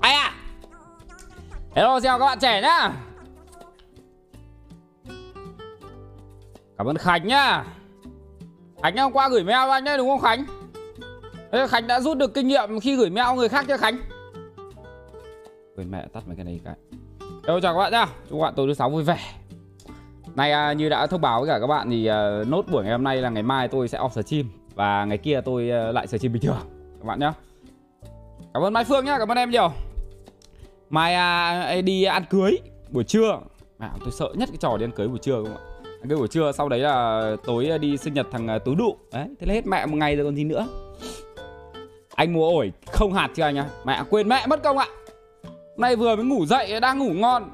ai à? Hello chào các bạn trẻ nhá. Cảm ơn khánh nhá. Khánh hôm qua gửi mail anh nhá đúng không khánh? Khánh đã rút được kinh nghiệm khi gửi mail người khác cho khánh? Quên mẹ, tắt mấy cái này cái. Hello, chào các bạn nhá. Chúc các bạn tối thứ sáu vui vẻ. Nay à, như đã thông báo với cả các bạn thì à, nốt buổi ngày hôm nay là ngày mai tôi sẽ off stream và ngày kia tôi à, lại stream bình thường. Các bạn nhá. Cảm ơn Mai Phương nhá, cảm ơn em nhiều. Mai à, đi ăn cưới buổi trưa. À, tôi sợ nhất cái trò đi ăn cưới buổi trưa không ạ? Ăn cưới buổi trưa sau đấy là tối à, đi sinh nhật thằng à, Tú Đụ. Đấy, thế là hết mẹ một ngày rồi còn gì nữa. Anh mua ổi không hạt chưa anh ạ? Mẹ quên mẹ mất công ạ. Nay vừa mới ngủ dậy đang ngủ ngon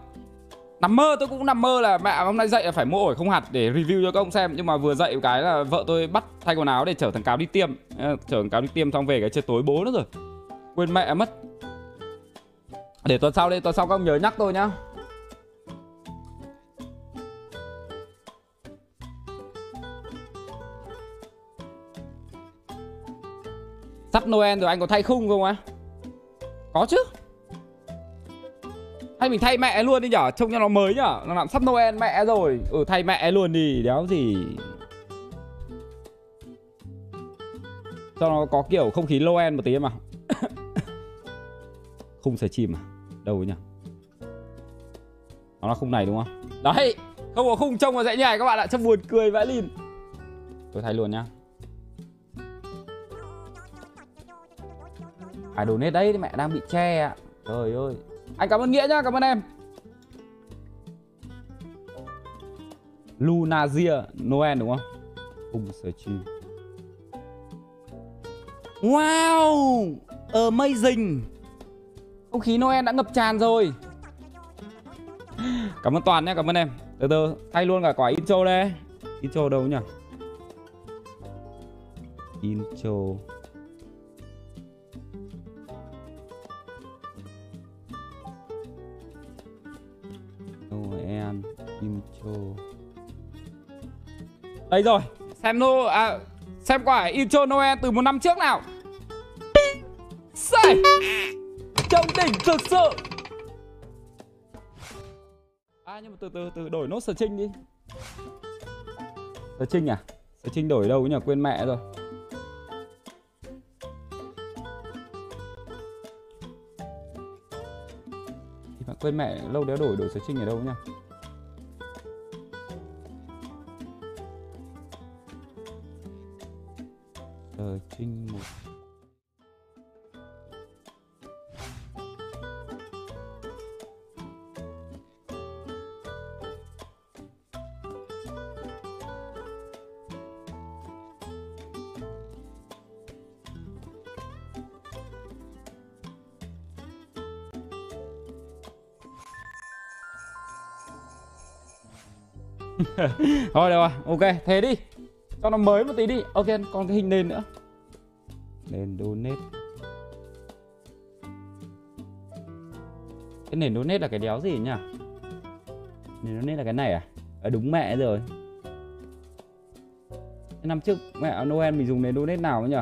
Nằm mơ tôi cũng nằm mơ là mẹ hôm nay dậy là phải mua ổi không hạt để review cho các ông xem Nhưng mà vừa dậy cái là vợ tôi bắt thay quần áo để chở thằng cáo đi tiêm Chở thằng cáo đi tiêm xong về cái chơi tối bố nữa rồi Quên mẹ mất. Để tuần sau đây, tuần sau các ông nhớ nhắc tôi nhá. Sắp Noel rồi anh có thay khung không á? Có chứ. Hay mình thay mẹ luôn đi nhở Trông cho nó mới nhở. Nó làm sắp Noel mẹ rồi. Ừ thay mẹ luôn đi Đéo gì. Cho nó có kiểu không khí Noel một tí mà Khung sờ chim à? Đâu nhỉ? Nó là khung này đúng không? Đấy Không có khung trông mà dạy nhảy các bạn ạ Trông buồn cười vãi lìn. Tôi thay luôn nhá. Ai donate đấy mẹ đang bị che ạ. Trời ơi. Anh cảm ơn Nghĩa nhá, cảm ơn em. Lunazia Noel đúng không? Cùng sở chim. Wow Amazing không khí Noel đã ngập tràn rồi. Cảm ơn Toàn nhé, cảm ơn em. Từ từ, thay luôn cả quả intro đây. Intro đâu nhỉ? Intro. Noel intro. Đây rồi xem nô à, xem quả intro Noel từ một năm trước nào. Say! Trông đỉnh thực sự. À nhưng mà từ từ từ đổi nốt sở trinh đi. Sở trinh à? Sở trinh đổi đâu nhỉ? Quên mẹ rồi. Quên mẹ lâu đéo đổi đổi sở trinh ở đâu nhá sở trinh một thôi được rồi ok thế đi. Cho nó mới một tí đi. Ok còn cái hình nền nữa. Nền donate. Cái nền donate là cái đéo gì nhỉ? Nền donate là cái này à? À đúng mẹ rồi. Năm trước mẹ Noel mình dùng nền donate nào nhỉ?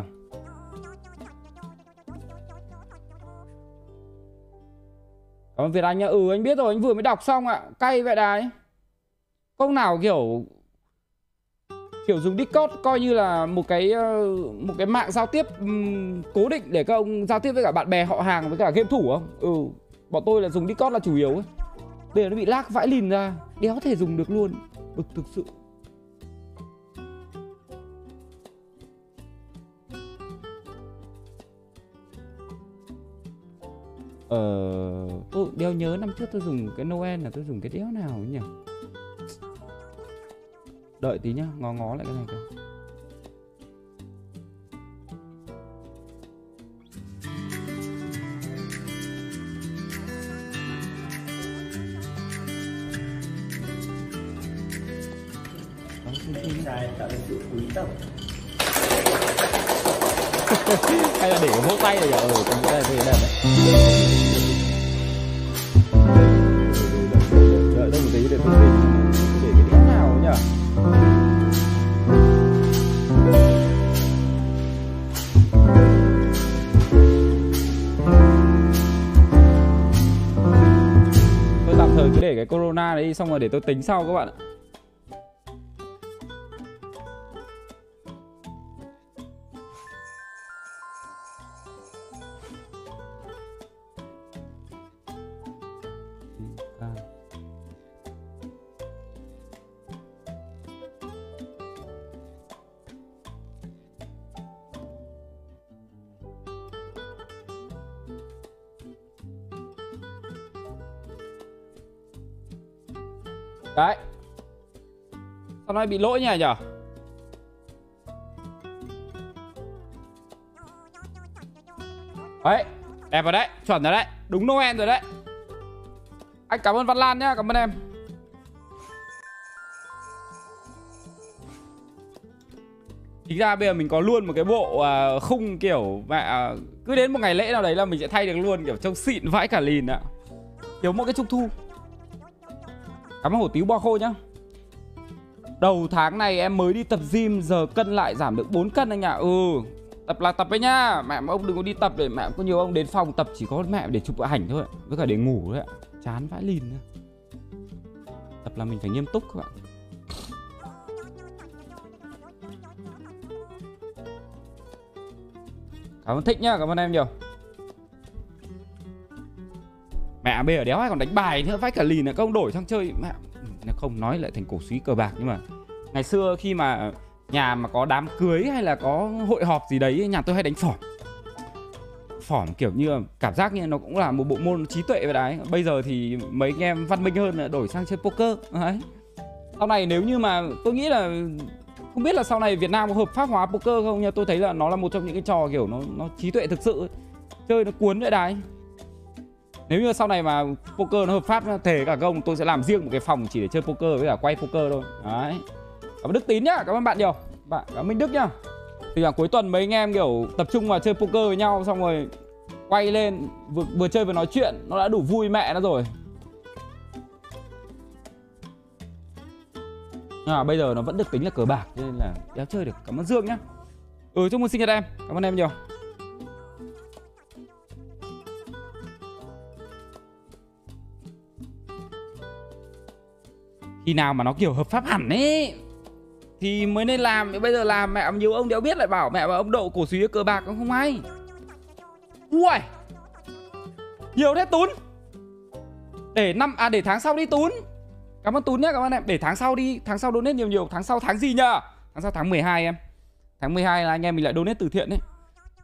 Cảm ơn Việt Anh nhá. Ừ anh biết rồi, anh vừa mới đọc xong ạ. Cay vậy đài ông nào kiểu kiểu dùng Discord coi như là một cái ờ, một cái mạng giao tiếp um, cố định để các ông giao tiếp với cả bạn bè họ hàng với cả game thủ không? Ừ, bọn tôi là dùng Discord là chủ yếu ấy. Bây giờ nó bị lag vãi lìn ra, đéo thể dùng được luôn. Bực thực sự. Ờ, tôi đeo nhớ năm trước tôi dùng cái Noel là tôi dùng cái đéo nào nhỉ? Đợi tí nhá, ngó ngó lại cái này kìa. Hay là để vỗ tay rồi ừ cứ để cái corona đấy xong rồi để tôi tính sau các bạn ạ. Con nó bị lỗi nhỉ nhở Đấy Đẹp rồi đấy Chuẩn rồi đấy Đúng Noel rồi đấy Anh cảm ơn Văn Lan nhá Cảm ơn em Chính ra bây giờ mình có luôn một cái bộ uh, khung kiểu mẹ uh, à, cứ đến một ngày lễ nào đấy là mình sẽ thay được luôn kiểu trông xịn vãi cả lìn ạ. Kiểu mỗi cái trung thu. Cảm ơn hổ tíu bo khô nhá Đầu tháng này em mới đi tập gym Giờ cân lại giảm được 4 cân anh ạ. Ừ Tập là tập ấy nhá. Mẹ ông đừng có đi tập để mẹ có nhiều ông đến phòng tập chỉ có mẹ để chụp ảnh thôi Với cả để ngủ thôi ạ. Chán vãi lìn nữa. Tập là mình phải nghiêm túc các bạn. Cảm ơn thích nhá, cảm ơn em nhiều. Mẹ bây giờ đéo ai còn đánh bài nữa vãi cả lìn là các ông đổi sang chơi. Mẹ ừ, không nói lại thành cổ suý cờ bạc nhưng mà ngày xưa khi mà nhà mà có đám cưới hay là có hội họp gì đấy, nhà tôi hay đánh phỏm phỏm kiểu như cảm giác như nó cũng là một bộ môn trí tuệ vậy đấy. Bây giờ thì mấy anh em văn minh hơn là đổi sang chơi poker, đấy. Sau này nếu như mà tôi nghĩ là, không biết là sau này Việt Nam có hợp pháp hóa poker không nhưng tôi thấy là nó là một trong những cái trò kiểu nó nó trí tuệ thực sự chơi nó cuốn vậy đấy. Nếu như sau này mà poker nó hợp pháp thể cả công tôi sẽ làm riêng một cái phòng chỉ để chơi poker với cả quay poker thôi. Đấy cảm ơn đức tín nhá cảm ơn bạn nhiều. Bạn cảm ơn minh đức nhá. Thì là cuối tuần mấy anh em kiểu tập trung vào chơi poker với nhau xong rồi quay lên vừa, vừa chơi vừa nói chuyện nó đã đủ vui mẹ nó rồi. Nhưng mà bây giờ nó vẫn được tính là cờ bạc nên là đéo chơi được. Cảm ơn dương nhá. Ừ chúc mừng sinh nhật em. Cảm ơn em nhiều. Khi nào mà nó kiểu hợp pháp hẳn ấy thì mới nên làm bây giờ làm mẹ nhiều ông đéo biết lại bảo mẹ và ông độ cổ suý cờ bạc cũng không hay. Ui nhiều thế tún! Để năm à để tháng sau đi tún! Cảm ơn tún nhé cảm ơn em. Để tháng sau đi tháng sau donate nhiều nhiều. Tháng sau tháng gì nhá tháng sau tháng 12 em. Tháng 12 là anh em mình lại donate từ thiện đấy.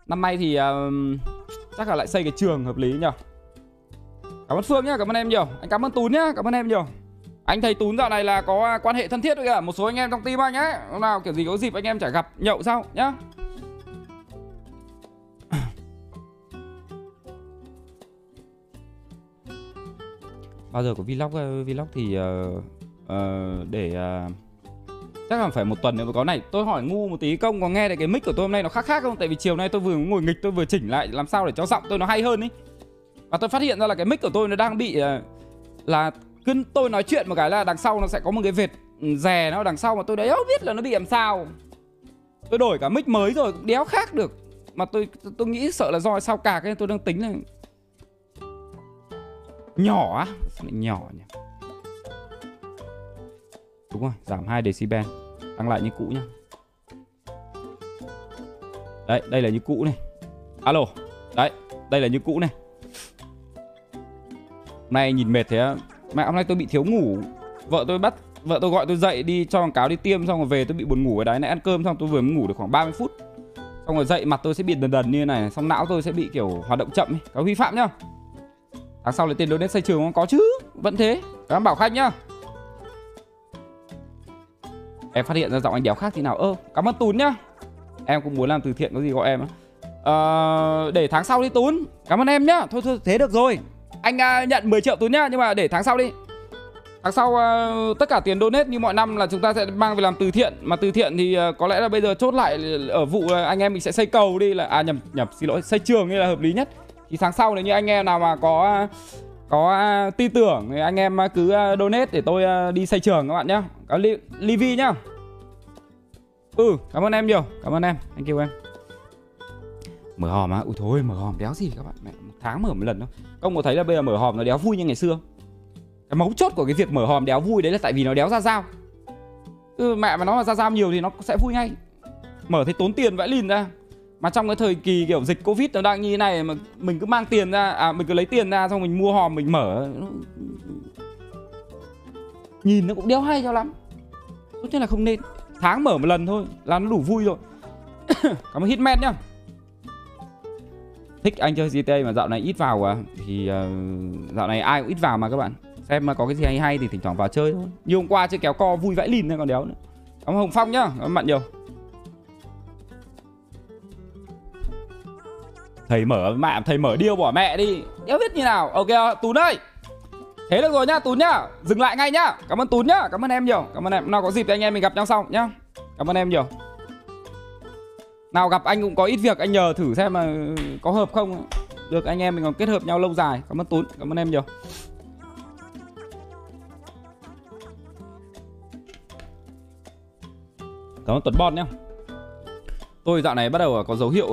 Năm nay thì uh, chắc là lại xây cái trường hợp lý nhở cảm ơn phương nhá cảm ơn em nhiều. Anh cảm ơn tún nhá cảm ơn em nhiều anh thầy Tún dạo này là có à, quan hệ thân thiết với cả một số anh em trong team anh ấy. Hôm nào kiểu gì có dịp anh em chả gặp nhậu sau nhá. Bao giờ có vlog ờ, vlog thì uh, uh, để uh, chắc là phải một tuần nữa mới có. Này tôi hỏi ngu một tí công có nghe được cái mic của tôi hôm nay nó khác khác không? Tại vì chiều nay tôi vừa ngồi nghịch tôi vừa chỉnh lại làm sao để cho giọng tôi nó hay hơn ý. Và tôi phát hiện ra là cái mic của tôi nó đang bị uh, là cứ tôi nói chuyện một cái là đằng sau nó sẽ có một cái vệt ừ, rè nó đằng sau mà tôi đấy không biết là nó bị làm sao. Tôi đổi cả mic mới rồi, đéo khác được. Mà tôi tôi nghĩ sợ là do sao cả cái tôi đang tính là nhỏ á, sao lại nhỏ nhỉ? Đúng rồi, giảm 2 decibel, tăng lại như cũ nhá. Đấy, đây là như cũ này. Alo, đấy, đây là như cũ này. Nay nhìn mệt thế Mẹ, hôm nay tôi bị thiếu ngủ. Vợ tôi bắt, Vợ tôi gọi tôi dậy đi cho quảng cáo đi tiêm, Xong rồi về tôi bị buồn ngủ ở đấy này ăn cơm xong tôi vừa mới ngủ được khoảng 30 phút. Xong rồi dậy mặt tôi sẽ bị đần đần như thế này, Xong não tôi sẽ bị kiểu hoạt động chậm ấy. Có vi phạm nhá. Tháng sau lấy tiền donate xây trường không? Có chứ, Vẫn thế. Cảm ơn Bảo Khanh nhá. Em phát hiện ra giọng anh đéo khác thì nào? Ơ, cảm ơn Tún nhá. Em cũng muốn làm từ thiện, có gì gọi em á. Ờ, để tháng sau đi Tún. Cảm ơn em nhá. Thôi thôi, thế được rồi anh uh, nhận 10 triệu tôi nhá Nhưng mà để tháng sau đi. Tháng sau uh, tất cả tiền donate như mọi năm là chúng ta sẽ mang về làm từ thiện. Mà từ thiện thì uh, có lẽ là bây giờ chốt lại ở vụ uh, anh em mình sẽ xây cầu đi là À nhầm nhầm xin lỗi xây trường như là hợp lý nhất. Thì tháng sau nếu như anh em nào mà có có uh, tin tưởng thì anh em cứ uh, donate để tôi uh, đi xây trường các bạn nhá. Có li Livy nhá. Ừ cảm ơn em nhiều Cảm ơn em. Anh kêu em. Mở hòm á? Ui thôi mở hòm đéo gì các bạn. Mẹ tháng mở một lần đâu Ông có thấy là bây giờ mở hòm nó đéo vui như ngày xưa cái mấu chốt của cái việc mở hòm đéo vui đấy là tại vì nó đéo ra dao ừ, mẹ mà nó mà ra dao nhiều thì nó sẽ vui ngay. Mở thấy tốn tiền vãi lìn ra. Mà trong cái thời kỳ kiểu dịch covid nó đang như thế này mà mình cứ mang tiền ra à mình cứ lấy tiền ra xong mình mua hòm mình mở nhìn nó cũng đéo hay cho lắm. Tốt nhất là không nên. Tháng mở một lần thôi là nó đủ vui rồi. Cảm ơn hitman nhá thích anh chơi GTA mà dạo này ít vào à? Thì uh, dạo này ai cũng ít vào mà các bạn. Xem mà có cái gì hay hay thì thỉnh thoảng vào chơi thôi. Như hôm qua chơi kéo co vui vãi lìn thôi còn đéo nữa. Ông hồng phong nhá. Ông mặn bạn nhiều. Thầy mở mẹ thầy mở điêu bỏ mẹ đi. Đéo biết như nào. Ok tún ơi. Thế được rồi nhá tún nhá. Dừng lại ngay nhá. Cảm ơn tún nhá. Cảm ơn em nhiều. Cảm ơn em. Nào có dịp thì anh em mình gặp nhau sau nhá. Cảm ơn em nhiều nào, gặp anh cũng có ít việc, anh nhờ thử xem mà có hợp không. Được, anh em mình còn kết hợp nhau lâu dài. Cảm ơn tún cảm ơn em nhiều. Cảm ơn tuấn bon nhá. Tôi dạo này bắt đầu có dấu hiệu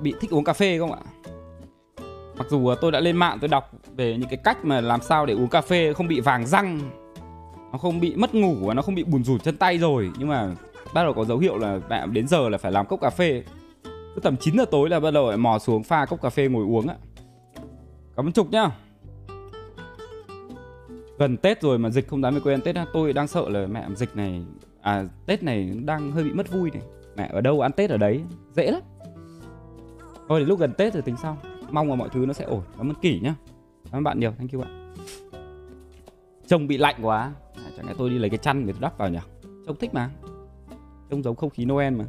bị thích uống cà phê không ạ? Mặc dù tôi đã lên mạng, tôi đọc về những cái cách mà làm sao để uống cà phê không bị vàng răng, nó không bị mất ngủ và nó không bị buồn rủn chân tay rồi. Nhưng mà bắt đầu có dấu hiệu là mẹ đến giờ là phải làm cốc cà phê. Cứ tầm 9 giờ tối là bắt đầu lại mò xuống pha cốc cà phê ngồi uống ạ. Cảm ơn trục nhá. Gần tết rồi mà dịch không dám về quê ăn tết tôi đang sợ là mẹ dịch này à tết này đang hơi bị mất vui này. Mẹ ở đâu ăn tết ở đấy dễ lắm. Thôi đến lúc gần tết rồi tính sau. Mong là mọi thứ nó sẽ ổn. Cảm ơn kỷ nhá. Cảm ơn bạn nhiều. Thank you bạn. Trông bị lạnh quá. À, chẳng lẽ tôi đi lấy cái chăn để tôi đắp vào nhỉ? Trông thích mà trông giống không khí noel mà.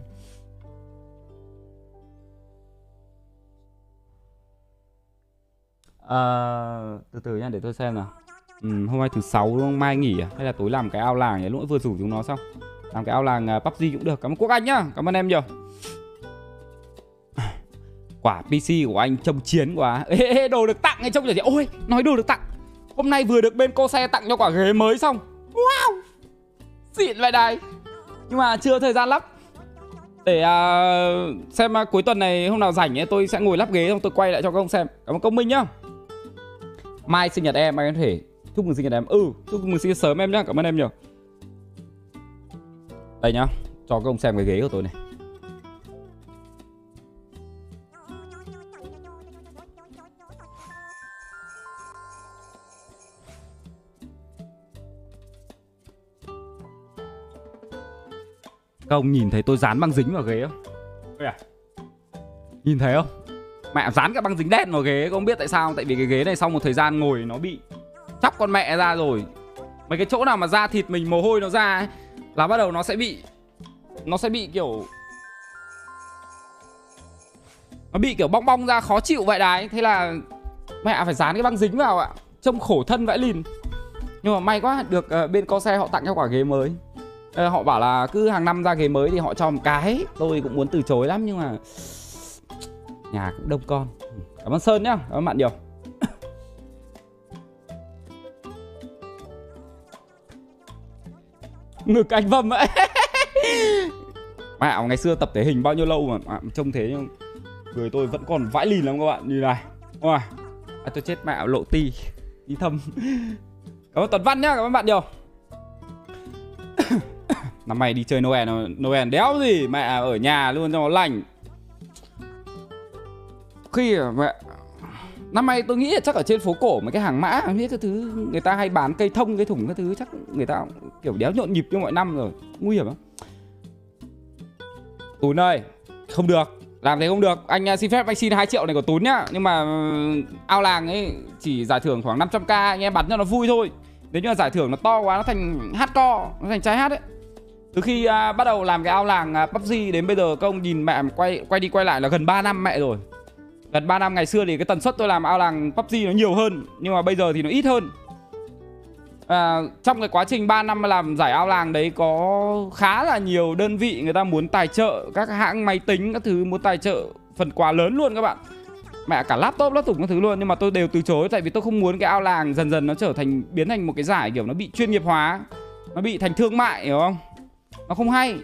À, từ từ nha để tôi xem nào. Ừ, hôm nay thứ sáu đúng không? Mai nghỉ à? Hay là tối làm cái ao làng nhỉ? Lúc vừa rủ chúng nó xong. Làm cái ao làng uh, PUBG cũng được. Cảm ơn quốc anh nhá. Cảm ơn em nhiều. Quả PC của anh trông chiến quá. Ê, ê, đồ được tặng hay trông gì? Ôi nói đồ được tặng. Hôm nay vừa được bên cô xe tặng cho quả ghế mới xong. Wow! Xịn vậy đây nhưng mà chưa thời gian lắp để à, xem à, cuối tuần này hôm nào rảnh ấy, tôi sẽ ngồi lắp ghế xong tôi quay lại cho các ông xem. Cảm ơn công minh nhá. Mai sinh nhật em anh có thể chúc mừng sinh nhật em. Ừ chúc mừng sinh nhật sớm em nhá. Cảm ơn em nhiều. Đây nhá cho các ông xem cái ghế của tôi này. Các ông nhìn thấy tôi dán băng dính vào ghế không? à? Nhìn thấy không? Mẹ dán cái băng dính đen vào ghế Không biết tại sao Tại vì cái ghế này sau một thời gian ngồi nó bị Chóc con mẹ ra rồi Mấy cái chỗ nào mà da thịt mình mồ hôi nó ra ấy, Là bắt đầu nó sẽ bị Nó sẽ bị kiểu Nó bị kiểu bong bong ra khó chịu vậy đấy Thế là Mẹ phải dán cái băng dính vào ạ Trông khổ thân vãi lìn Nhưng mà may quá Được uh, bên co xe họ tặng cho quả ghế mới Ờ, họ bảo là cứ hàng năm ra ghế mới thì họ cho một cái. Tôi cũng muốn từ chối lắm nhưng mà nhà cũng đông con. Ừ, cảm ơn sơn nhá cảm ơn bạn nhiều. Ngực anh vâm ấy. Mẹ ngày xưa tập thể hình bao nhiêu lâu mà, mà trông thế nhưng người tôi vẫn còn vãi lìn lắm các bạn. Như này. Ôi à, tôi chết mẹ lộ ti đi thâm cảm ơn tuấn văn nhá cảm ơn bạn nhiều. Năm nay đi chơi Noel Noel đéo gì, Mẹ ở nhà luôn cho nó lành. Khi mẹ, Năm nay tôi nghĩ là chắc ở trên phố cổ mấy cái hàng mã biết cái thứ, người ta hay bán cây thông, cây thủng cái thứ, chắc người ta kiểu đéo nhộn nhịp như mọi năm rồi, nguy hiểm lắm. Tún ơi, không được, làm thế không được. Anh, xin phép anh xin 2 triệu này của Tún nhá, nhưng mà ừ, ao làng ấy chỉ giải thưởng khoảng 500k anh em bắn cho nó vui thôi. Nếu như là giải thưởng nó to quá, nó thành hát co, nó thành trái hát ấy từ khi à, bắt đầu làm cái ao làng à, PUBG đến bây giờ công nhìn mẹ quay quay đi quay lại là gần 3 năm mẹ rồi. Gần 3 năm ngày xưa thì cái tần suất tôi làm ao làng PUBG nó nhiều hơn Nhưng mà bây giờ thì nó ít hơn. À, Trong cái quá trình 3 năm làm giải ao làng đấy có khá là nhiều đơn vị người ta muốn tài trợ Các hãng máy tính các thứ muốn tài trợ phần quà lớn luôn các bạn. Mẹ cả laptop, laptop các thứ luôn Nhưng mà tôi đều từ chối tại vì tôi không muốn cái ao làng dần dần nó trở thành biến thành một cái giải kiểu nó bị chuyên nghiệp hóa Nó bị thành thương mại hiểu không? Nó không hay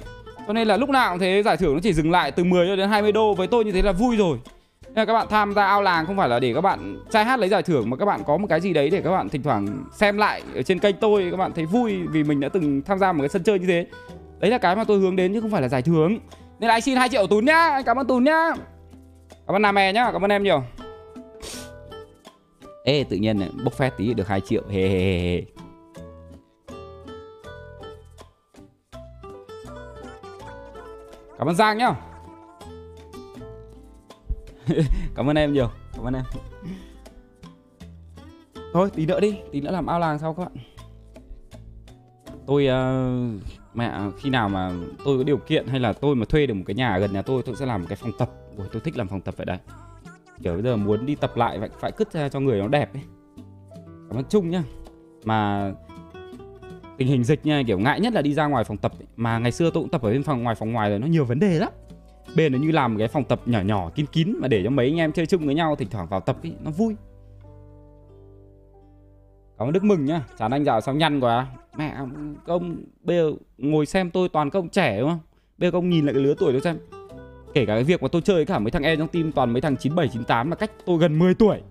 cho nên là lúc nào cũng thế giải thưởng nó chỉ dừng lại từ 10 cho đến 20 đô với tôi như thế là vui rồi Nên là các bạn tham gia ao làng không phải là để các bạn trai hát lấy giải thưởng mà các bạn có một cái gì đấy để các bạn thỉnh thoảng xem lại ở trên kênh tôi các bạn thấy vui vì mình đã từng tham gia một cái sân chơi như thế. Đấy là cái mà tôi hướng đến chứ không phải là giải thưởng. Nên là anh xin 2 triệu Tún nhá, anh cảm ơn Tún nhá. Cảm ơn Nam Mè nhá, cảm ơn em nhiều. Ê tự nhiên bốc phét tí được 2 triệu. Hề hề hề. Cảm ơn Giang nhá. cảm ơn em nhiều cảm ơn em. Thôi tí nữa đi tí nữa làm ao làng sau các bạn. Tôi uh, mẹ khi nào mà tôi có điều kiện hay là tôi mà thuê được một cái nhà gần nhà tôi tôi sẽ làm một cái phòng tập. Ôi, tôi thích làm phòng tập vậy đấy. Kiểu bây giờ muốn đi tập lại phải phải cứt ra cho người nó đẹp ấy. Cảm ơn chung nhá. Mà tình hình dịch nha, kiểu ngại nhất là đi ra ngoài phòng tập ấy. mà ngày xưa tôi cũng tập ở bên phòng, ngoài phòng ngoài rồi, nó nhiều vấn đề lắm. Bên nó như làm một cái phòng tập nhỏ nhỏ, kín kín mà để cho mấy anh em chơi chung với nhau, thỉnh thoảng vào tập ấy nó vui. Cảm ơn đức mừng nhá. Chán anh dạo sao nhăn quá. Mẹ công bây giờ ngồi xem tôi toàn công trẻ đúng không? Bây giờ công nhìn lại cái lứa tuổi tôi xem. Kể cả cái việc mà tôi chơi cả mấy thằng em trong team toàn mấy thằng 97 98 là cách tôi gần 10 tuổi.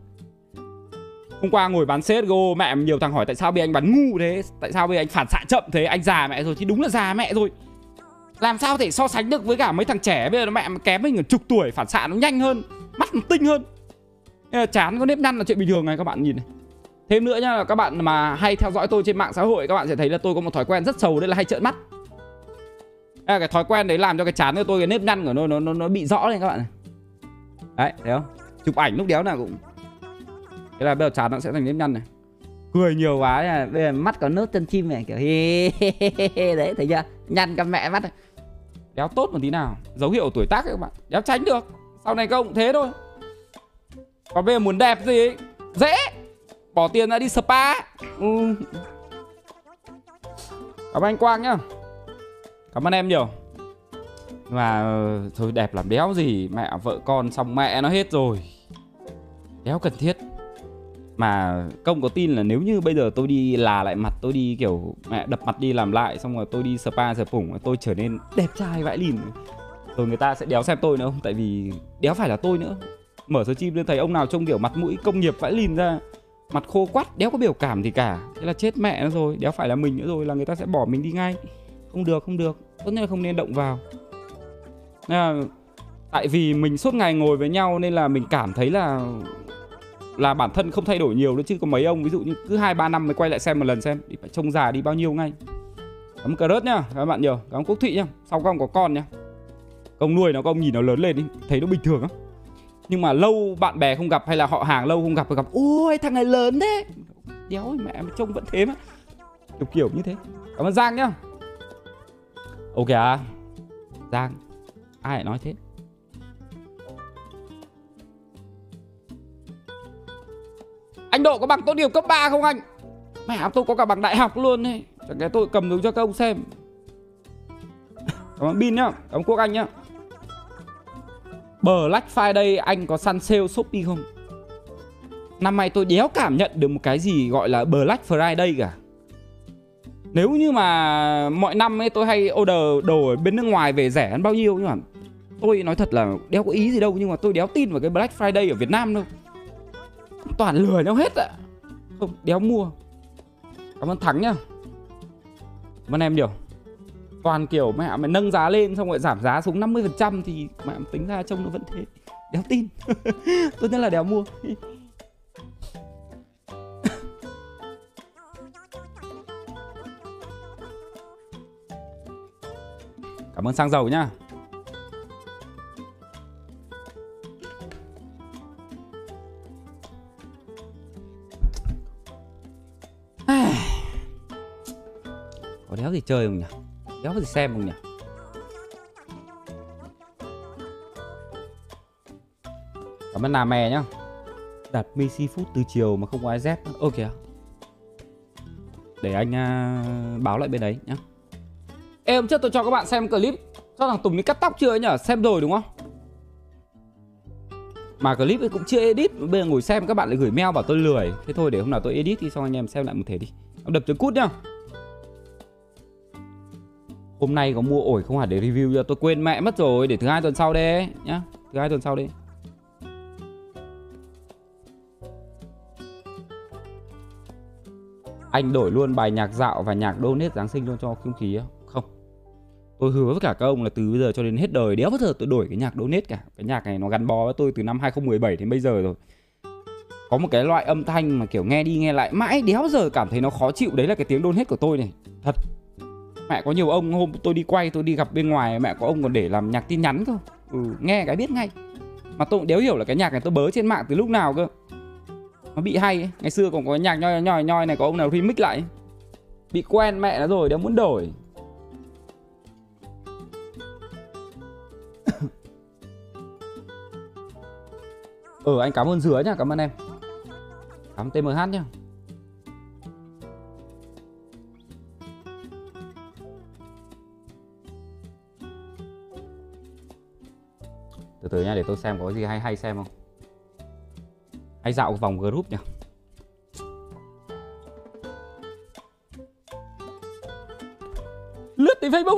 Hôm qua ngồi bán CSGO mẹ nhiều thằng hỏi tại sao bây anh bắn ngu thế? Tại sao bây anh phản xạ chậm thế? Anh già mẹ rồi thì đúng là già mẹ rồi. Làm sao thể so sánh được với cả mấy thằng trẻ? Bây giờ nó mẹ kém mình chục tuổi phản xạ nó nhanh hơn mắt nó tinh hơn. Chán có nếp nhăn là chuyện bình thường này các bạn nhìn này. Thêm nữa nhá là các bạn mà hay theo dõi tôi trên mạng xã hội các bạn sẽ thấy là tôi có một thói quen rất xấu đấy là hay trợn mắt. À, cái thói quen đấy làm cho cái chán của tôi cái nếp nhăn của nó nó nó, nó bị rõ lên các bạn này. Đấy thấy không? Chụp ảnh lúc đéo nào cũng thế là bây giờ chán nó sẽ thành nếp nhăn này. Cười nhiều quá nha. Bây giờ mắt có nốt chân chim này kiểu hi đấy thấy chưa? Nhăn cả mẹ mắt này. Đéo tốt một tí nào. Dấu hiệu tuổi tác ấy các bạn. Đéo tránh được. Sau này công cũng thế thôi. Còn bây giờ muốn đẹp gì? Ấy, dễ. Bỏ tiền ra đi spa. Ừ. cảm ơn anh quang nhá. Cảm ơn em nhiều. Mà ờ, thôi đẹp làm đéo gì. Mẹ vợ con xong mẹ nó hết rồi. Đéo cần thiết mà công có tin là nếu như bây giờ tôi đi là lại mặt tôi đi kiểu mẹ đập mặt đi làm lại xong rồi tôi đi spa sờ phủng tôi trở nên đẹp trai vãi lìn. Rồi người ta sẽ đéo xem tôi nữa không? Tại vì đéo phải là tôi nữa. Mở số chim lên thấy ông nào trông kiểu mặt mũi công nghiệp vãi lìn ra mặt khô quắt đéo có biểu cảm gì cả. Thế là chết mẹ nó rồi đéo phải là mình nữa rồi là người ta sẽ bỏ mình đi ngay. Không được không được. Tốt nhất là không nên động vào. À, là tại vì mình suốt ngày ngồi với nhau nên là mình cảm thấy là là bản thân không thay đổi nhiều nữa chứ có mấy ông ví dụ như cứ hai, ba năm mới quay lại xem một lần xem, thì phải trông già đi bao nhiêu ngay. Cảm ơn rớt nhá các bạn nhiều, cảm ơn quốc thị nhá sau con có con nhá. Công nuôi nó công nhìn nó lớn lên đi, thấy nó bình thường á. Nhưng mà lâu bạn bè không gặp hay là họ hàng lâu không gặp gặp, ôi, thằng này lớn thế. Đéo mẹ mà trông vẫn thế mà. Kiểu kiểu như thế. Cảm ơn giang nhá. Ok à giang, ai lại nói thế? Anh Độ có bằng tốt nghiệp cấp 3 không anh? Mẹ tôi có cả bằng đại học luôn ấy. Chẳng cái tôi cầm xuống cho các ông xem Cảm ơn Bin nhá, Cảm ơn Quốc Anh nhá Black Friday, anh có săn sale Shopee không? Năm nay tôi đéo cảm nhận được một cái gì gọi là Black Friday cả Nếu như mà mọi năm ấy, tôi hay order đồ ở bên nước ngoài về rẻ hơn bao nhiêu Nhưng mà tôi nói thật là đéo có ý gì đâu, Nhưng mà tôi đéo tin vào cái Black Friday ở Việt Nam đâu toàn lừa nhau hết ạ. Không, đéo mua. Cảm ơn thắng nhá. Cảm ơn em nhiều. Toàn kiểu mẹ mày nâng giá lên xong rồi giảm giá xuống 50% thì mẹ tính ra trông nó vẫn thế. Đéo tin. Tốt nhất là đéo mua. Cảm ơn xăng dầu nhá. Đéo gì chơi không nhỉ? Đéo gì xem không nhỉ? Cảm ơn nà mè nhá. Đặt mi seafood từ chiều mà không có ai dép. Ok Để anh uh, báo lại bên đấy nhá. Ê hôm trước tôi cho các bạn xem clip. Cho thằng Tùng đi cắt tóc chưa ấy nhở Xem rồi đúng không? Mà clip ấy cũng chưa edit. Bây giờ ngồi xem các bạn lại gửi mail bảo tôi lười. Thế thôi để hôm nào tôi edit thì xong anh em xem lại một thể đi. Đập cho cút nhá hôm nay có mua ổi không hả? Để review cho. Tôi quên mẹ mất rồi, để thứ hai tuần sau đi nhá. Thứ hai tuần sau đi. Anh đổi luôn bài nhạc dạo và nhạc donate giáng sinh luôn cho không khí không. Tôi hứa với cả các ông là từ bây giờ cho đến hết đời, đéo bao giờ tôi đổi cái nhạc donate cả. Cái nhạc này nó gắn bó với tôi từ năm 2017 đến bây giờ rồi. Có một cái loại âm thanh mà kiểu nghe đi nghe lại mãi, đéo giờ cảm thấy nó khó chịu. Đấy là cái tiếng donate của tôi này. Thật. Mẹ có nhiều ông hôm tôi đi quay tôi đi gặp bên ngoài Mẹ có ông còn để làm nhạc tin nhắn cơ. Ừ, Nghe cái biết ngay. Mà tôi cũng đéo hiểu là cái nhạc này tôi bớ trên mạng từ lúc nào cơ. Nó bị hay ấy. ngày xưa còn có nhạc nhoi nhoi nhoi này có ông nào remix lại bị quen mẹ nó rồi đéo muốn đổi. Ừ anh cảm ơn dứa nhá cảm ơn em. Cảm ơn tmh nhá. Từ từ nha để tôi xem có gì hay hay xem không? Hay dạo vòng group nhỉ? Lướt từ Facebook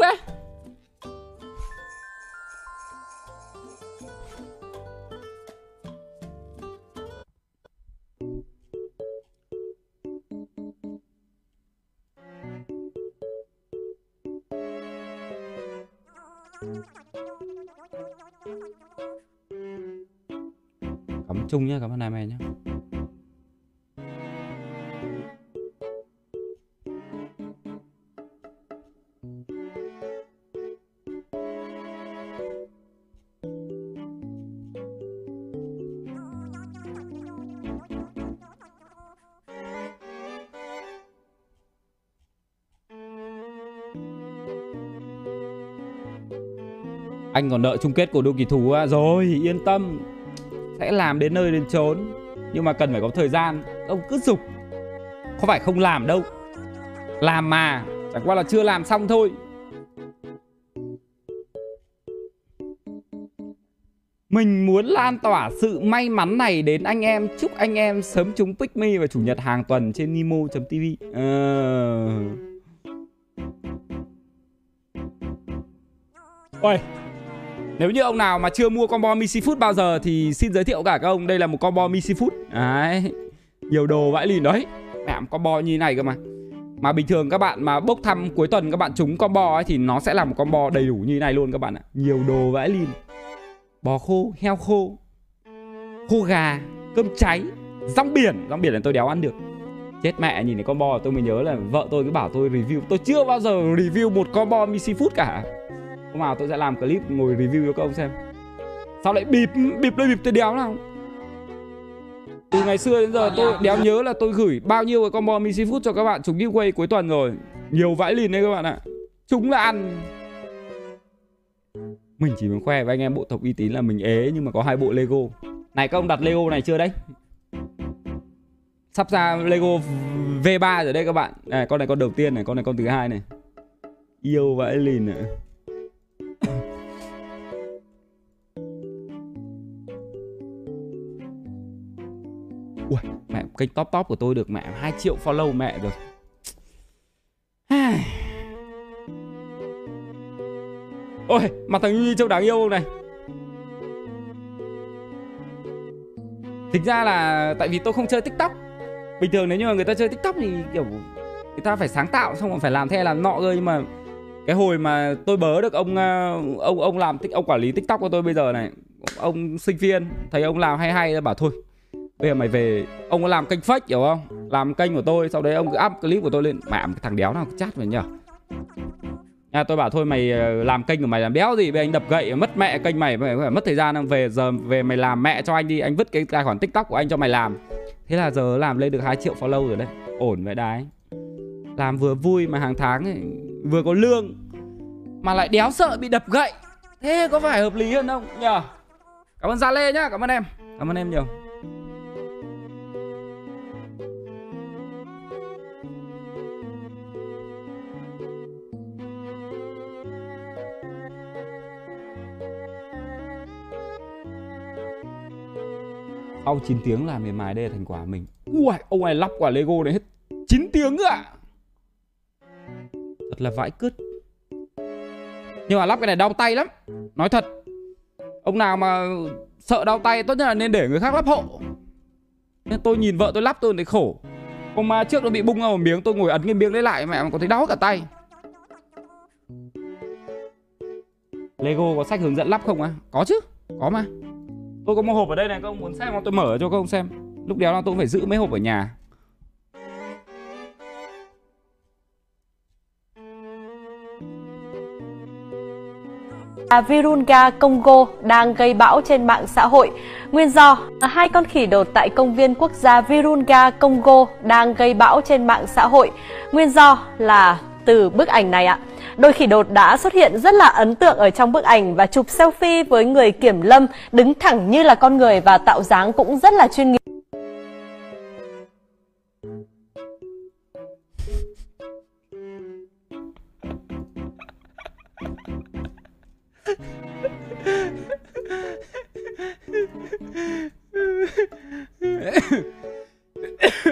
cắm chung nhé cảm ơn em nhé anh còn nợ chung kết của đội kỳ thủ à? rồi, yên tâm sẽ làm đến nơi đến chốn. Nhưng mà cần phải có thời gian. Ông cứ dục. Không phải không làm đâu? Làm mà. Chẳng qua là chưa làm xong thôi. Mình muốn lan tỏa sự may mắn này đến anh em. Chúc anh em sớm trúng Pick Me vào Chủ nhật hàng tuần trên Nimo.tv ờ... Ôi nếu như ông nào mà chưa mua combo Missy Food bao giờ thì xin giới thiệu cả các ông đây là một combo Missy Food. Đấy. Nhiều đồ vãi lìn đấy. Mẹ combo như này cơ mà. Mà bình thường các bạn mà bốc thăm cuối tuần các bạn trúng combo ấy thì nó sẽ là một combo đầy đủ như này luôn các bạn ạ. Nhiều đồ vãi lìn. Bò khô, heo khô, khô gà, cơm cháy, rong biển. Rong biển là tôi đéo ăn được. Chết mẹ nhìn thấy combo tôi mới nhớ là vợ tôi cứ bảo tôi review. Tôi chưa bao giờ review một combo Missy Food cả. Hôm nào tôi sẽ làm clip ngồi review cho các ông xem. Sao lại bịp Bịp đây bịp tôi đéo nào? Từ ngày xưa đến giờ tôi đéo nhớ là tôi gửi bao nhiêu cái combo Missy Food cho các bạn Chúng giveaway cuối tuần rồi. Nhiều vãi lìn đấy các bạn ạ. Chúng là ăn. Mình chỉ muốn khoe với anh em bộ tộc uy tín là mình ế Nhưng mà có hai bộ Lego. Này các ông đặt Lego này chưa đấy? Sắp ra Lego V3 rồi đây các bạn. Này, Con này con đầu tiên này Con này con thứ hai này. Yêu vãi lìn này Ui, mẹ kênh top top của tôi được mẹ 2 triệu follow mẹ rồi. Ôi, mặt thằng Nhi Châu đáng yêu không này? Thực ra là tại vì tôi không chơi TikTok. Bình thường nếu như mà người ta chơi TikTok thì kiểu Người ta phải sáng tạo xong rồi phải làm theo làm nọ cơ Nhưng mà cái hồi mà tôi bớ được ông ờ, ông ông làm ông quản lý tiktok của tôi bây giờ này ông sinh viên thấy ông làm hay hay bảo thôi bây giờ mày về ông có làm kênh fake hiểu không? Làm kênh của tôi sau đấy ông cứ up clip của tôi lên. Mẹ cái thằng đéo nào chat vậy nhở Nha, tôi bảo thôi mày ờ, làm kênh của mày làm béo gì? Bây anh đập gậy mất mẹ kênh mày mày phải mất thời gian về giờ về mày làm mẹ cho anh đi anh vứt cái tài khoản tiktok của anh cho mày làm. Thế là giờ làm lên được 2 triệu follow rồi đấy. Ổn vậy đấy. Làm vừa vui mà hàng tháng ấy, vừa có lương mà lại đéo sợ bị đập gậy. Thế có phải hợp lý hơn không? Nhờ. Cảm ơn gia lê nhá cảm ơn em. Cảm ơn em nhiều. Sau 9 tiếng làm mềm mài đây là thành quả mình. Ui, ông này lắp quả Lego này hết. 9 tiếng ạ. À. Thật là vãi cứt. Nhưng mà lắp cái này đau tay lắm. Nói thật Ông nào mà sợ đau tay tốt nhất là nên để người khác lắp hộ. Nên tôi nhìn vợ tôi lắp tôi thấy khổ. Hôm mà trước nó bị bung ra một miếng tôi ngồi ấn cái miếng đấy lại mẹ có thấy đau cả tay. Lego có sách hướng dẫn lắp không á? À? Có chứ, có mà. Tôi có một hộp ở đây này, các ông muốn xem không? Tôi mở cho các ông xem Lúc đéo là tôi cũng phải giữ mấy hộp ở nhà Virunga Congo đang gây bão trên mạng xã hội. Nguyên do, hai con khỉ đột tại công viên quốc gia Virunga Congo đang gây bão trên mạng xã hội. Nguyên do là từ bức ảnh này ạ. Đôi khỉ đột đã xuất hiện rất là ấn tượng ở trong bức ảnh và chụp selfie với người kiểm lâm, đứng thẳng như là con người và tạo dáng cũng rất là chuyên nghiệp.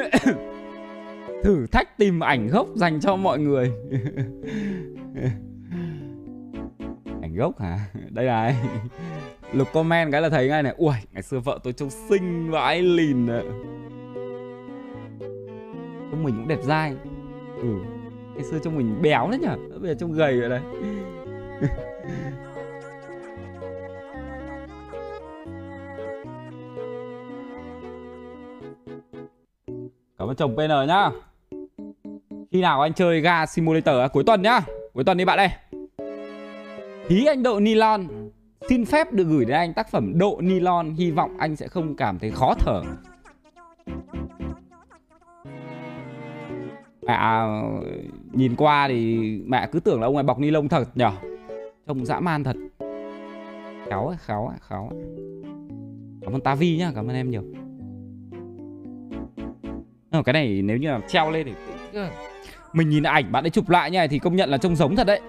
Thử thách tìm ảnh gốc dành cho mọi người. Ảnh gốc hả? Đây này. Lục comment cái là thấy ngay này. Ui, ngày xưa vợ tôi trông xinh vãi lìn ạ. Trông mình cũng đẹp dai. Ừ Ngày xưa trông mình béo đấy nhở? Bây giờ trông gầy vậy đấy Cảm ơn chồng PN nhá khi nào anh chơi ga simulator à? Cuối tuần nhá. Cuối tuần đi bạn đây Hí anh độ nylon. Xin phép được gửi đến anh tác phẩm độ nylon. Hy vọng anh sẽ không cảm thấy khó thở. Mẹ à, nhìn qua thì mẹ cứ tưởng là ông này bọc ni lông thật nhở? Trông dã man thật. Kháo, ấy, kháo. ấy, khéo ấy. Cảm ơn Tavi nhá, cảm ơn em nhiều. Ờ, cái này nếu như là treo lên thì Ừ. mình nhìn ảnh bạn ấy chụp lại như này thì công nhận là trông giống thật đấy.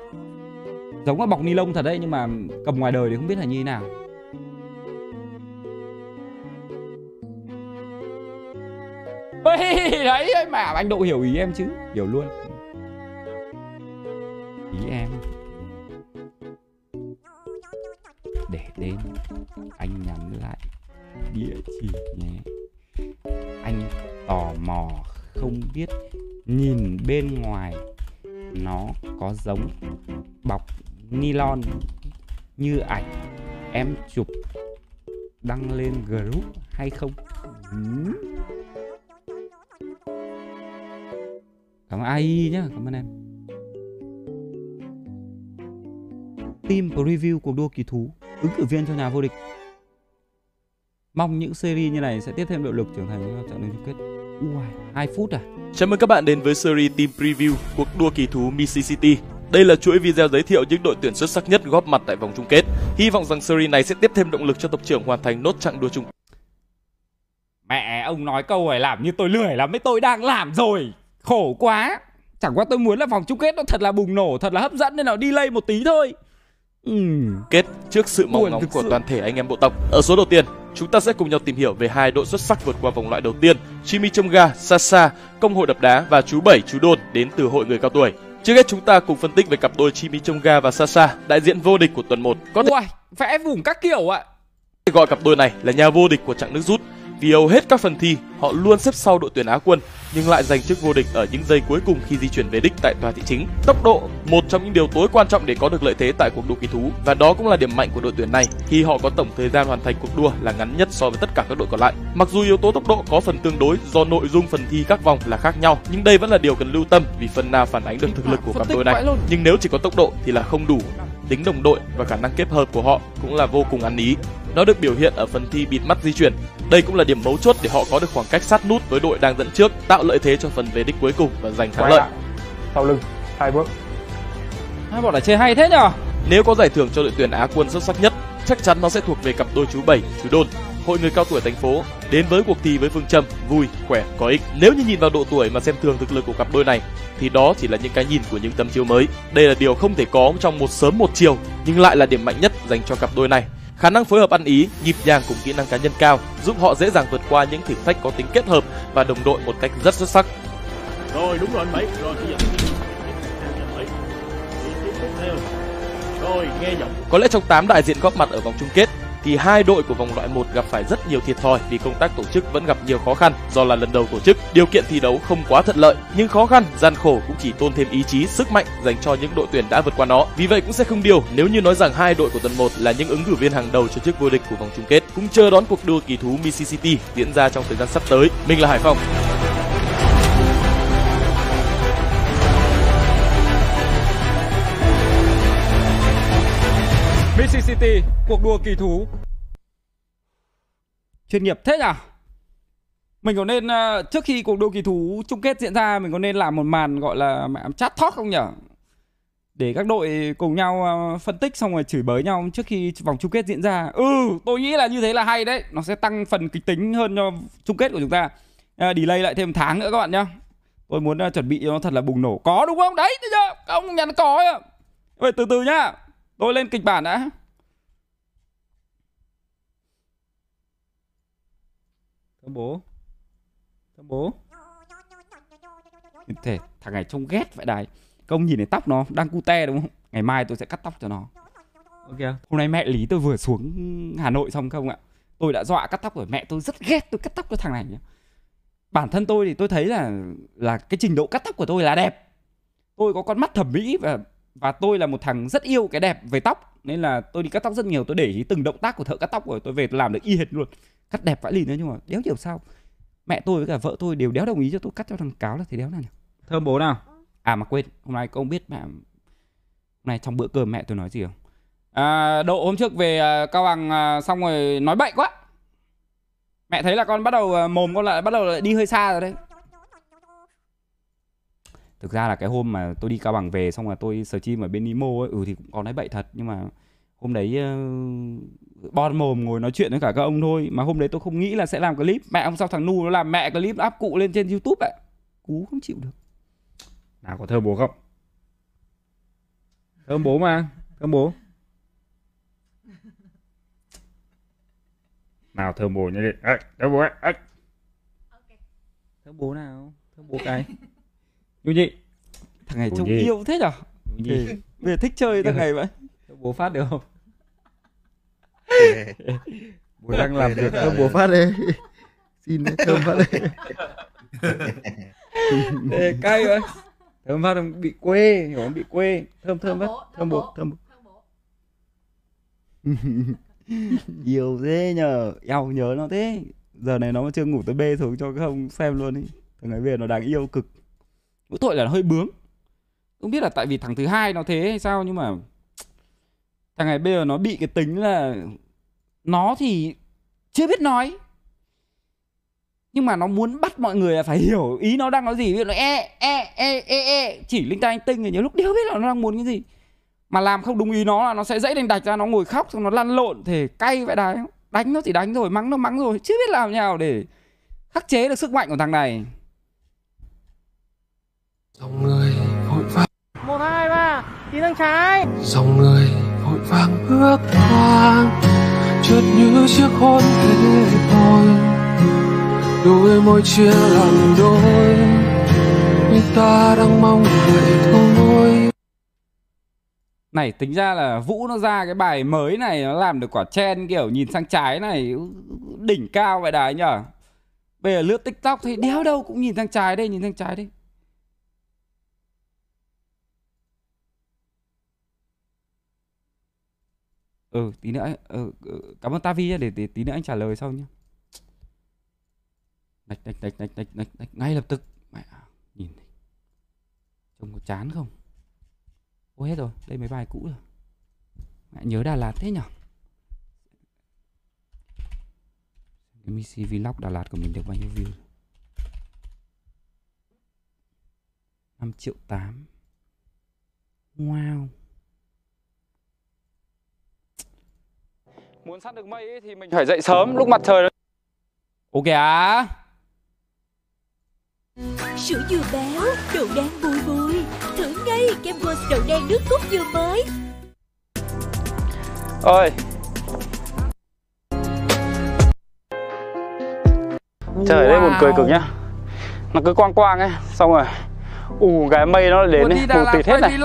Giống là bọc ni lông thật đấy nhưng mà cầm ngoài đời thì không biết là như thế nào. Ê, đấy mà anh độ hiểu ý em chứ hiểu luôn. Ý em. Để đến anh nhắn lại địa chỉ nhé. Anh tò mò không biết nhìn bên ngoài, nó có giống bọc nylon như ảnh em chụp đăng lên group hay không ừ. cảm ơn ai nhá, cảm ơn em team preview cuộc đua kỳ thú, ứng cử viên cho nhà vô địch Mong những series như này sẽ tiếp thêm động lực trưởng thành cho trận đấu chung kết. Ui, 2 phút à? Chào mừng các bạn đến với series Team Preview cuộc đua kỳ thú Mississippi. Đây là chuỗi video giới thiệu những đội tuyển xuất sắc nhất góp mặt tại vòng chung kết. Hy vọng rằng series này sẽ tiếp thêm động lực cho tập trưởng hoàn thành nốt chặng đua chung. Mẹ, ông nói câu này làm như tôi lười lắm, mấy tôi đang làm rồi. Khổ quá. Chẳng qua tôi muốn là vòng chung kết nó thật là bùng nổ, thật là hấp dẫn nên là đi lây một tí thôi. Ừ. Kết trước sự mong ngóng của sự. toàn thể anh em bộ tộc. Ở số đầu tiên, chúng ta sẽ cùng nhau tìm hiểu về hai đội xuất sắc vượt qua vòng loại đầu tiên, Chimichonga, Sasa, công hội đập đá và chú bảy chú đôn đến từ hội người cao tuổi. Trước hết chúng ta cùng phân tích về cặp đôi Chimichonga và Sasa, đại diện vô địch của tuần 1. Có thể Uầy, vẽ vùng các kiểu ạ. Gọi cặp đôi này là nhà vô địch của chặng nước rút vì hầu hết các phần thi, họ luôn xếp sau đội tuyển Á quân nhưng lại giành chức vô địch ở những giây cuối cùng khi di chuyển về đích tại tòa thị chính. Tốc độ, một trong những điều tối quan trọng để có được lợi thế tại cuộc đua kỳ thú và đó cũng là điểm mạnh của đội tuyển này khi họ có tổng thời gian hoàn thành cuộc đua là ngắn nhất so với tất cả các đội còn lại. Mặc dù yếu tố tốc độ có phần tương đối do nội dung phần thi các vòng là khác nhau, nhưng đây vẫn là điều cần lưu tâm vì phần nào phản ánh được thực lực của cặp đôi này. Nhưng nếu chỉ có tốc độ thì là không đủ tính đồng đội và khả năng kết hợp của họ cũng là vô cùng ăn ý. Nó được biểu hiện ở phần thi bịt mắt di chuyển. Đây cũng là điểm mấu chốt để họ có được khoảng cách sát nút với đội đang dẫn trước, tạo lợi thế cho phần về đích cuối cùng và giành thắng lợi. Sau lưng, hai bước. Hai bọn là chơi hay thế nhở? Nếu có giải thưởng cho đội tuyển Á quân xuất sắc nhất, chắc chắn nó sẽ thuộc về cặp đôi chú bảy, chú đôn hội người cao tuổi thành phố đến với cuộc thi với phương châm vui, khỏe, có ích. Nếu như nhìn vào độ tuổi mà xem thường thực lực của cặp đôi này thì đó chỉ là những cái nhìn của những tấm chiếu mới. Đây là điều không thể có trong một sớm một chiều nhưng lại là điểm mạnh nhất dành cho cặp đôi này. Khả năng phối hợp ăn ý, nhịp nhàng cùng kỹ năng cá nhân cao giúp họ dễ dàng vượt qua những thử thách có tính kết hợp và đồng đội một cách rất xuất sắc. Rồi đúng rồi anh Bảy, rồi bây giờ rồi nghe giọng. Có lẽ trong 8 đại diện góp mặt ở vòng chung kết thì hai đội của vòng loại 1 gặp phải rất nhiều thiệt thòi vì công tác tổ chức vẫn gặp nhiều khó khăn do là lần đầu tổ chức. Điều kiện thi đấu không quá thuận lợi, nhưng khó khăn, gian khổ cũng chỉ tôn thêm ý chí, sức mạnh dành cho những đội tuyển đã vượt qua nó. Vì vậy cũng sẽ không điều nếu như nói rằng hai đội của tuần 1 là những ứng cử viên hàng đầu cho chức vô địch của vòng chung kết. Cũng chờ đón cuộc đua kỳ thú Mississippi diễn ra trong thời gian sắp tới. Mình là Hải Phong. City, cuộc đua kỳ thú. Chuyên nghiệp thế nhỉ? Mình có nên ờ, trước khi cuộc đua kỳ thú chung kết diễn ra mình có nên làm một màn gọi là chat talk không nhỉ? Để các đội cùng nhau ờ, phân tích xong rồi chửi bới nhau trước khi vòng chung kết diễn ra. Ừ, tôi nghĩ là như thế là hay đấy. Nó sẽ tăng phần kịch tính hơn cho chung kết của chúng ta. À, delay lại thêm một tháng nữa các bạn nhá. Tôi muốn chuẩn bị cho nó thật là bùng nổ. Có đúng không? Đấy, thấy chưa? Ông nhắn có. Vậy từ từ nhá. Tôi lên kịch bản đã. Thơm bố. Thơm bố. Thế thằng này trông ghét vậy đài Công nhìn thấy tóc nó đang cute đúng không? Ngày mai tôi sẽ cắt tóc cho nó. Ok Hôm nay mẹ Lý tôi vừa xuống Hà Nội xong không ạ? Tôi đã dọa cắt tóc rồi. Mẹ tôi rất ghét tôi cắt tóc cho thằng này nhá. Bản thân tôi thì tôi thấy là Là cái trình độ cắt tóc của tôi là đẹp. Tôi có con mắt thẩm mỹ và và tôi là một thằng rất yêu cái đẹp về tóc. Nên là tôi đi cắt tóc rất nhiều. Tôi để ý từng động tác của thợ cắt tóc rồi tôi về tôi làm được y hệt luôn cắt đẹp vãi lìn nữa nhưng mà đéo hiểu sao. Mẹ tôi với cả vợ tôi đều đéo đồng ý cho tôi cắt cho thằng cáo là thế đéo nào nhỉ? Thơm bố nào? À mà quên hôm nay công biết mẹ hôm nay trong bữa cơm mẹ tôi nói gì không? À, độ hôm trước về à, cao bằng à, xong rồi nói bậy quá. Mẹ thấy là con bắt đầu à, mồm con lại bắt đầu lại đi hơi xa rồi đấy. Thực ra là cái hôm mà tôi đi cao bằng về xong rồi tôi stream ở bên Nimo ấy ừ thì cũng có nói bậy thật nhưng mà hôm đấy uh, bon mồm ngồi nói chuyện với cả các ông thôi mà hôm đấy tôi không nghĩ là sẽ làm clip. Mẹ ông sao thằng nu nó làm mẹ clip áp cụ lên trên youtube vậy cú không chịu được. Nào có thơm bố không? Thơm bố mà thơm bố. Nào thơm bố nhá đi. Ê, thơm bố ấy Ê. thơm bố nào? Thơm bố cái. Nhu nhị Thằng này trông yêu thế nhở? Giờ thích chơi thằng này vậy. Bố phát được không Bố đang làm việc thơm bố phát đây. Xin thơm phát đây. Ê, cay vậy Thơm phát bị quê Hiểu không? Bị quê. Thơm thơm phát. Thơm bố Thơm bố. Yêu thế nhờ. Eo nhớ nó thế. Giờ này nó chưa ngủ tới bê xuống cho các ông xem luôn đi. Thằng này về nó đáng yêu cực. Mỗi tội là nó hơi bướng. Không biết là tại vì thằng thứ hai nó thế hay sao Nhưng mà Thằng này bây giờ nó bị cái tính là Nó thì chưa biết nói. Nhưng mà nó muốn bắt mọi người là phải hiểu ý nó đang nói gì. Ví dụ nó e e e e e chỉ linh tay tinh thì nhiều lúc đéo biết là nó đang muốn cái gì. Mà làm không đúng ý nó là nó sẽ dãy đành đạch ra nó ngồi khóc xong nó lăn lộn thì cay vậy đấy đánh nó chỉ đánh rồi mắng nó mắng rồi chưa biết làm nào để khắc chế được sức mạnh của thằng này. Dòng người vội vàng một hai ba. Tiến sang trái. Dòng người vàng bước qua chợt như chiếc hôn thế thôi. Đôi môi chia làm đôi nhưng ta đang mong vậy thôi này, tính ra là vũ nó ra cái bài mới này, nó làm được quả chen kiểu nhìn sang trái này, đỉnh cao vậy đấy nhở bây giờ lướt tiktok thì đéo đâu cũng nhìn sang trái đây, nhìn sang trái đây. Ừ tí nữa ừ, ừ, cảm ơn tavi nhé, để, để tí nữa anh trả lời sau nhé. nạch nạch nạch nạch nạch nạch nạch ngay lập tức. Mẹ nhìn này. trông có chán không? Ôi hết rồi đây mấy bài cũ rồi. Mẹ nhớ đà lạt thế nhở? Cái missy vlog đà lạt của mình được bao nhiêu view? 5 triệu 8 Wow. Muốn săn được mây ấy thì mình phải dậy sớm lúc mặt trời Ok á. Sữa dừa béo, đậu đen bùi bùi. Thử ngay kem Ghost đậu đen nước cốt dừa mới. Ơi trời đấy buồn cười cực nhá. Nó cứ quang quang ấy xong rồi ù cái mây nó đến ấy, ù tịt hết này.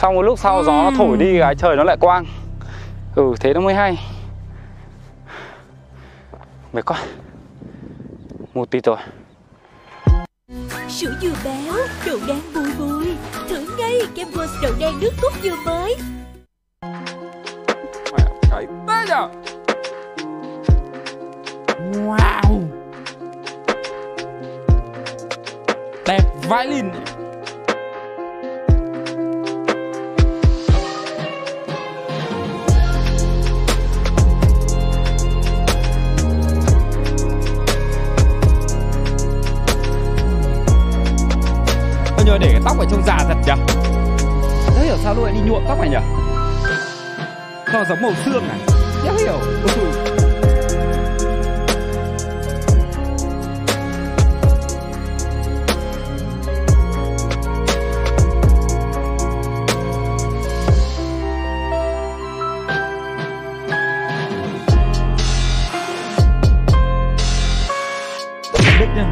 xong một lúc sau gió nó thổi đi cái trời nó lại quang. Ừ thế nó mới hay Mệt quá. Một tí rồi. Sữa dừa béo, đậu đen bùi bùi. Thử ngay kem Ghost đậu đen nước cốt dừa mới. Cái tê nhở Wow. Đẹp vãi lìn Nhờ để cái tóc ở trông già thật nhở Thế hiểu sao lúc lại đi nhuộm tóc này nhở Nó giống màu xương này. Không hiểu. Ừ. Đức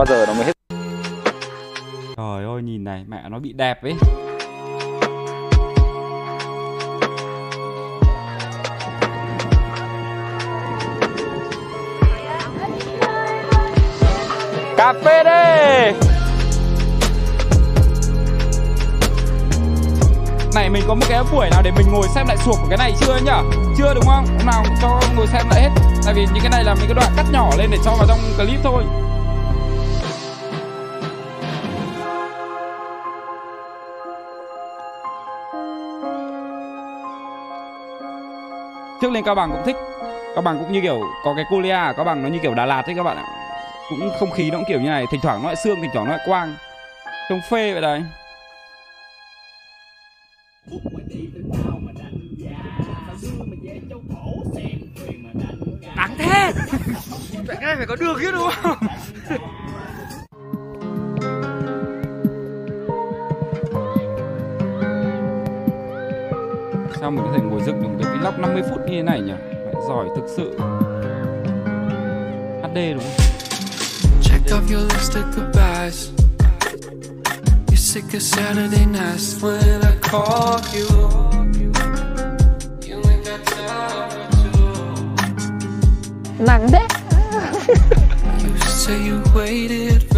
Bao giờ nó mới hết? Trời ơi nhìn này mẹ nó bị đẹp ấy. Cà phê đi! Này mình có một cái buổi nào để mình ngồi xem lại suộc của cái này chưa nhở? Chưa đúng không? Hôm nào cho ngồi xem lại hết. Tại vì những cái này là mấy cái đoạn cắt nhỏ lên để cho vào trong clip thôi trước lên cao bằng cũng thích. Cao bằng cũng như kiểu có cái colia ở cao bằng nó như kiểu đà lạt ấy các bạn ạ. Cũng không khí nó cũng kiểu như này thỉnh thoảng nó lại xương thỉnh thoảng nó lại quang. Trông phê vậy đấy. Đáng thế! Vậy cái này phải có được chứ đúng không sao mình có thể ngồi dựng được cái vlog 50 phút như thế này nhỉ Mẹ giỏi thực sự HD đúng không Checked off your list of goodbyes. You're sick of Saturday nights when I call you. You ain't got time to. Nặng thế You say you waited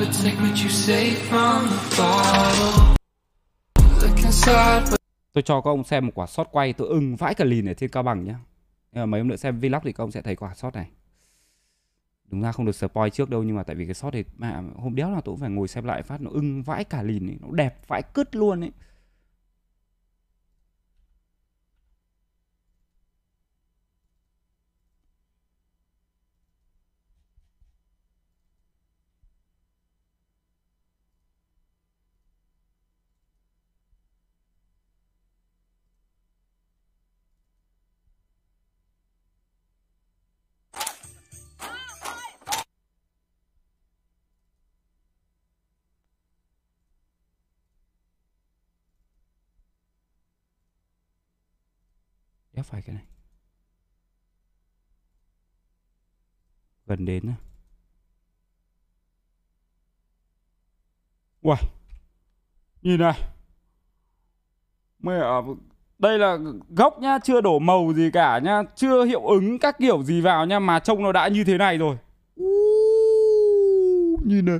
Never take what you say from the bottle. Look inside, Tôi cho các ông xem một quả shot quay tôi ưng vãi cả lìn ở trên Cao Bằng nhá. Nhưng mà mấy hôm nữa xem vlog thì các ông sẽ thấy quả shot này. Đúng ra không được spoil trước đâu nhưng mà tại vì cái shot này mà hôm đéo là tôi cũng phải ngồi xem lại phát nó ưng vãi cả lìn ấy, nó đẹp vãi cứt luôn ấy. Đéo phải cái này. Gần đến á. Uầy. Nhìn này. Mẹ đây là gốc nhá, chưa đổ màu gì cả nhá, chưa hiệu ứng các kiểu gì vào nhá mà trông nó đã như thế này rồi. Uh, nhìn này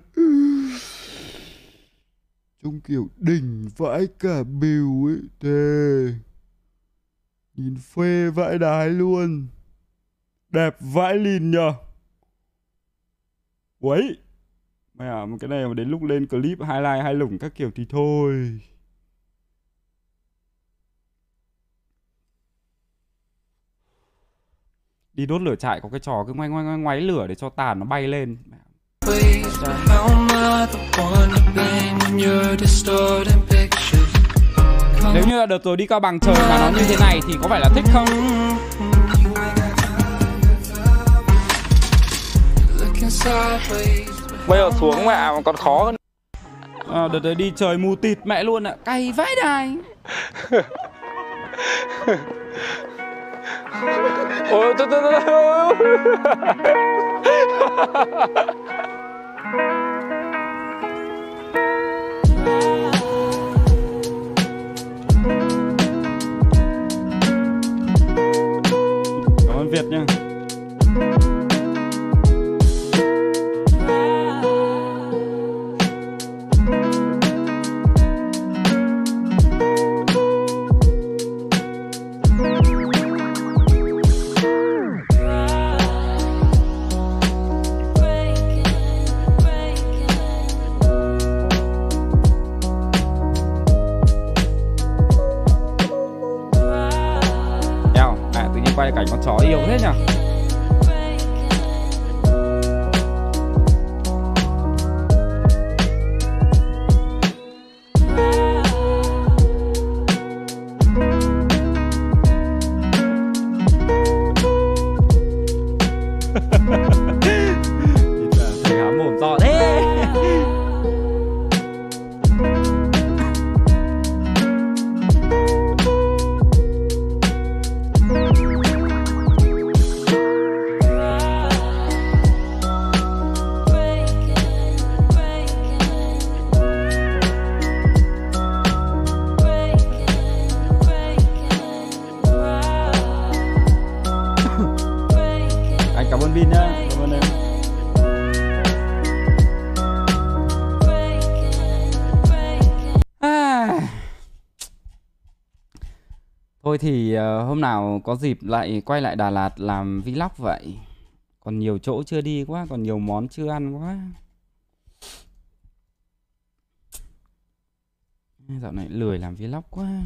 trông kiểu đỉnh vãi cả bìu ấy thề nhìn phê vãi đái luôn đẹp vãi lìn nhờ Quấy Mày à, cái này mà đến lúc lên clip highlight hai lủng các kiểu thì thôi. Đi đốt lửa trại có cái trò cứ ngoay ngoay ngoay ngoáy lửa để cho tàn nó bay lên. ways. Nếu như là đợt rồi đi cao bằng trời mà nó như thế này thì có phải là thích không? Bây giờ xuống mẹ mà còn khó hơn À, đợt đấy đi trời mù tịt mẹ luôn ạ. Cay vãi đài. ôi thôi thôi thôi cảm ơn Thôi thì ờ, hôm nào có dịp lại quay lại Đà Lạt làm vlog vậy. Còn nhiều chỗ chưa đi quá, còn nhiều món chưa ăn quá. Dạo này lười làm vlog quá.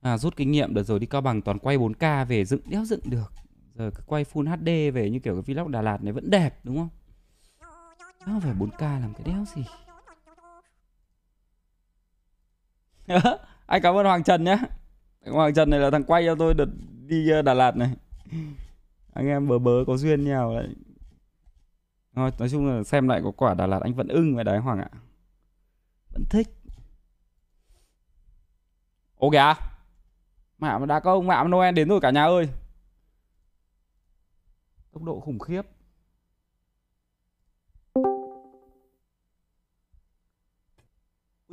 À, rút kinh nghiệm được rồi đi Cao Bằng toàn quay 4K về dựng đéo dựng được. Giờ cứ quay Full HD về như kiểu cái vlog Đà Lạt này vẫn đẹp đúng không? Nó phải 4K làm cái đéo gì. anh cảm ơn Hoàng Trần nhé. Hoàng Trần này là thằng quay cho tôi đợt đi ờ, Đà Lạt này. Anh em bờ bớ có duyên nhau đấy. Thôi, nói chung là xem lại có quả Đà Lạt anh vẫn ưng vậy đấy Hoàng ạ. Vẫn thích. Ô kìa mẹ mà đã có ông mẹ Noel đến rồi cả nhà ơi. Tốc độ khủng khiếp.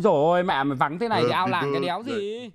Rồi mẹ mày vắng thế này thì ao làng cái đéo gì